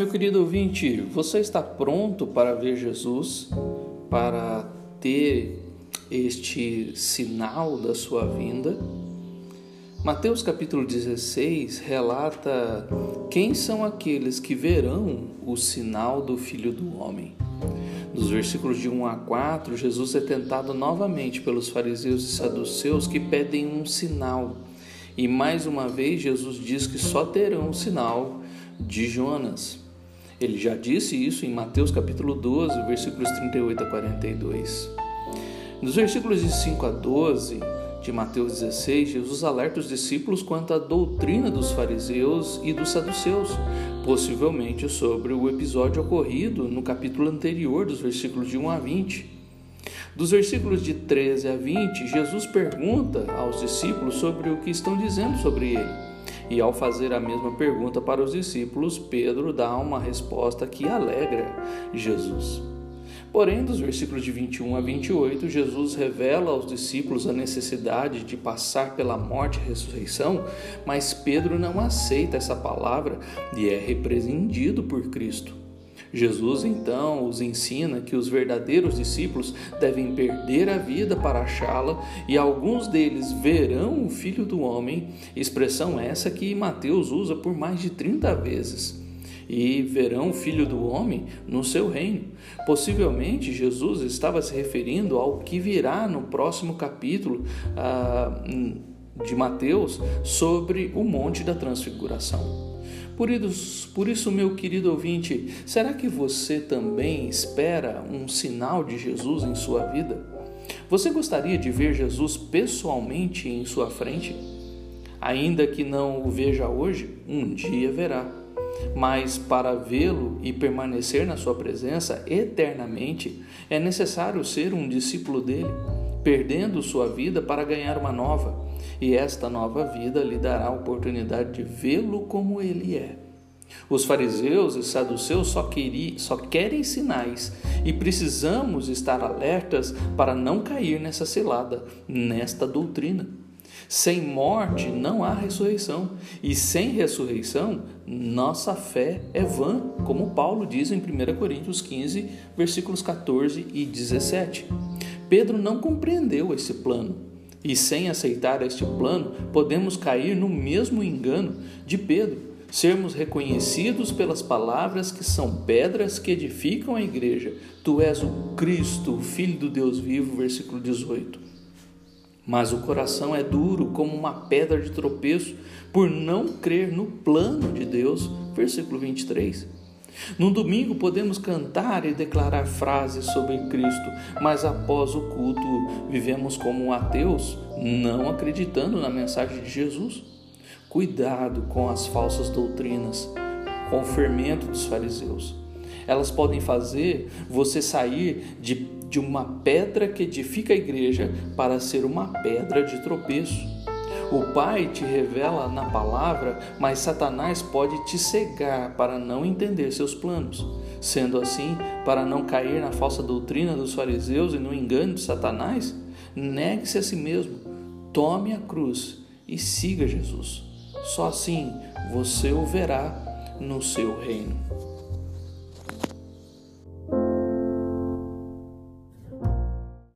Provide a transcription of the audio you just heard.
Meu querido ouvinte, você está pronto para ver Jesus, para ter este sinal da sua vinda? Mateus capítulo 16 relata quem são aqueles que verão o sinal do Filho do Homem. Nos versículos de 1 a 4, Jesus é tentado novamente pelos fariseus e saduceus que pedem um sinal. E mais uma vez Jesus diz que só terão o sinal de Jonas. Ele já disse isso em Mateus capítulo 12, versículos 38 a 42. Nos versículos de 5 a 12 de Mateus 16, Jesus alerta os discípulos quanto à doutrina dos fariseus e dos saduceus, possivelmente sobre o episódio ocorrido no capítulo anterior, dos versículos de 1 a 20. Dos versículos de 13 a 20, Jesus pergunta aos discípulos sobre o que estão dizendo sobre ele. E ao fazer a mesma pergunta para os discípulos, Pedro dá uma resposta que alegra Jesus. Porém, dos versículos de 21 a 28, Jesus revela aos discípulos a necessidade de passar pela morte e ressurreição, mas Pedro não aceita essa palavra e é repreendido por Cristo. Jesus então os ensina que os verdadeiros discípulos devem perder a vida para achá-la e alguns deles verão o Filho do Homem, expressão essa que Mateus usa por mais de 30 vezes. E verão o Filho do Homem no seu reino. Possivelmente Jesus estava se referindo ao que virá no próximo capítulo ah, de Mateus sobre o Monte da Transfiguração. Por isso, por isso, meu querido ouvinte, será que você também espera um sinal de Jesus em sua vida? Você gostaria de ver Jesus pessoalmente em sua frente? Ainda que não o veja hoje, um dia verá. Mas para vê-lo e permanecer na sua presença eternamente, é necessário ser um discípulo dele, perdendo sua vida para ganhar uma nova e esta nova vida lhe dará a oportunidade de vê-lo como ele é. Os fariseus e saduceus só, queri, só querem sinais e precisamos estar alertas para não cair nessa cilada, nesta doutrina. Sem morte não há ressurreição, e sem ressurreição, nossa fé é vã, como Paulo diz em 1 Coríntios 15, versículos 14 e 17. Pedro não compreendeu esse plano e sem aceitar este plano, podemos cair no mesmo engano de Pedro, sermos reconhecidos pelas palavras que são pedras que edificam a igreja. Tu és o Cristo, o Filho do Deus vivo, versículo 18. Mas o coração é duro como uma pedra de tropeço por não crer no plano de Deus, versículo 23. No domingo podemos cantar e declarar frases sobre Cristo, mas após o culto vivemos como ateus, não acreditando na mensagem de Jesus. Cuidado com as falsas doutrinas, com o fermento dos fariseus. Elas podem fazer você sair de, de uma pedra que edifica a igreja para ser uma pedra de tropeço. O Pai te revela na palavra, mas Satanás pode te cegar para não entender seus planos. Sendo assim, para não cair na falsa doutrina dos fariseus e no engano de Satanás, negue-se a si mesmo, tome a cruz e siga Jesus. Só assim você o verá no seu reino.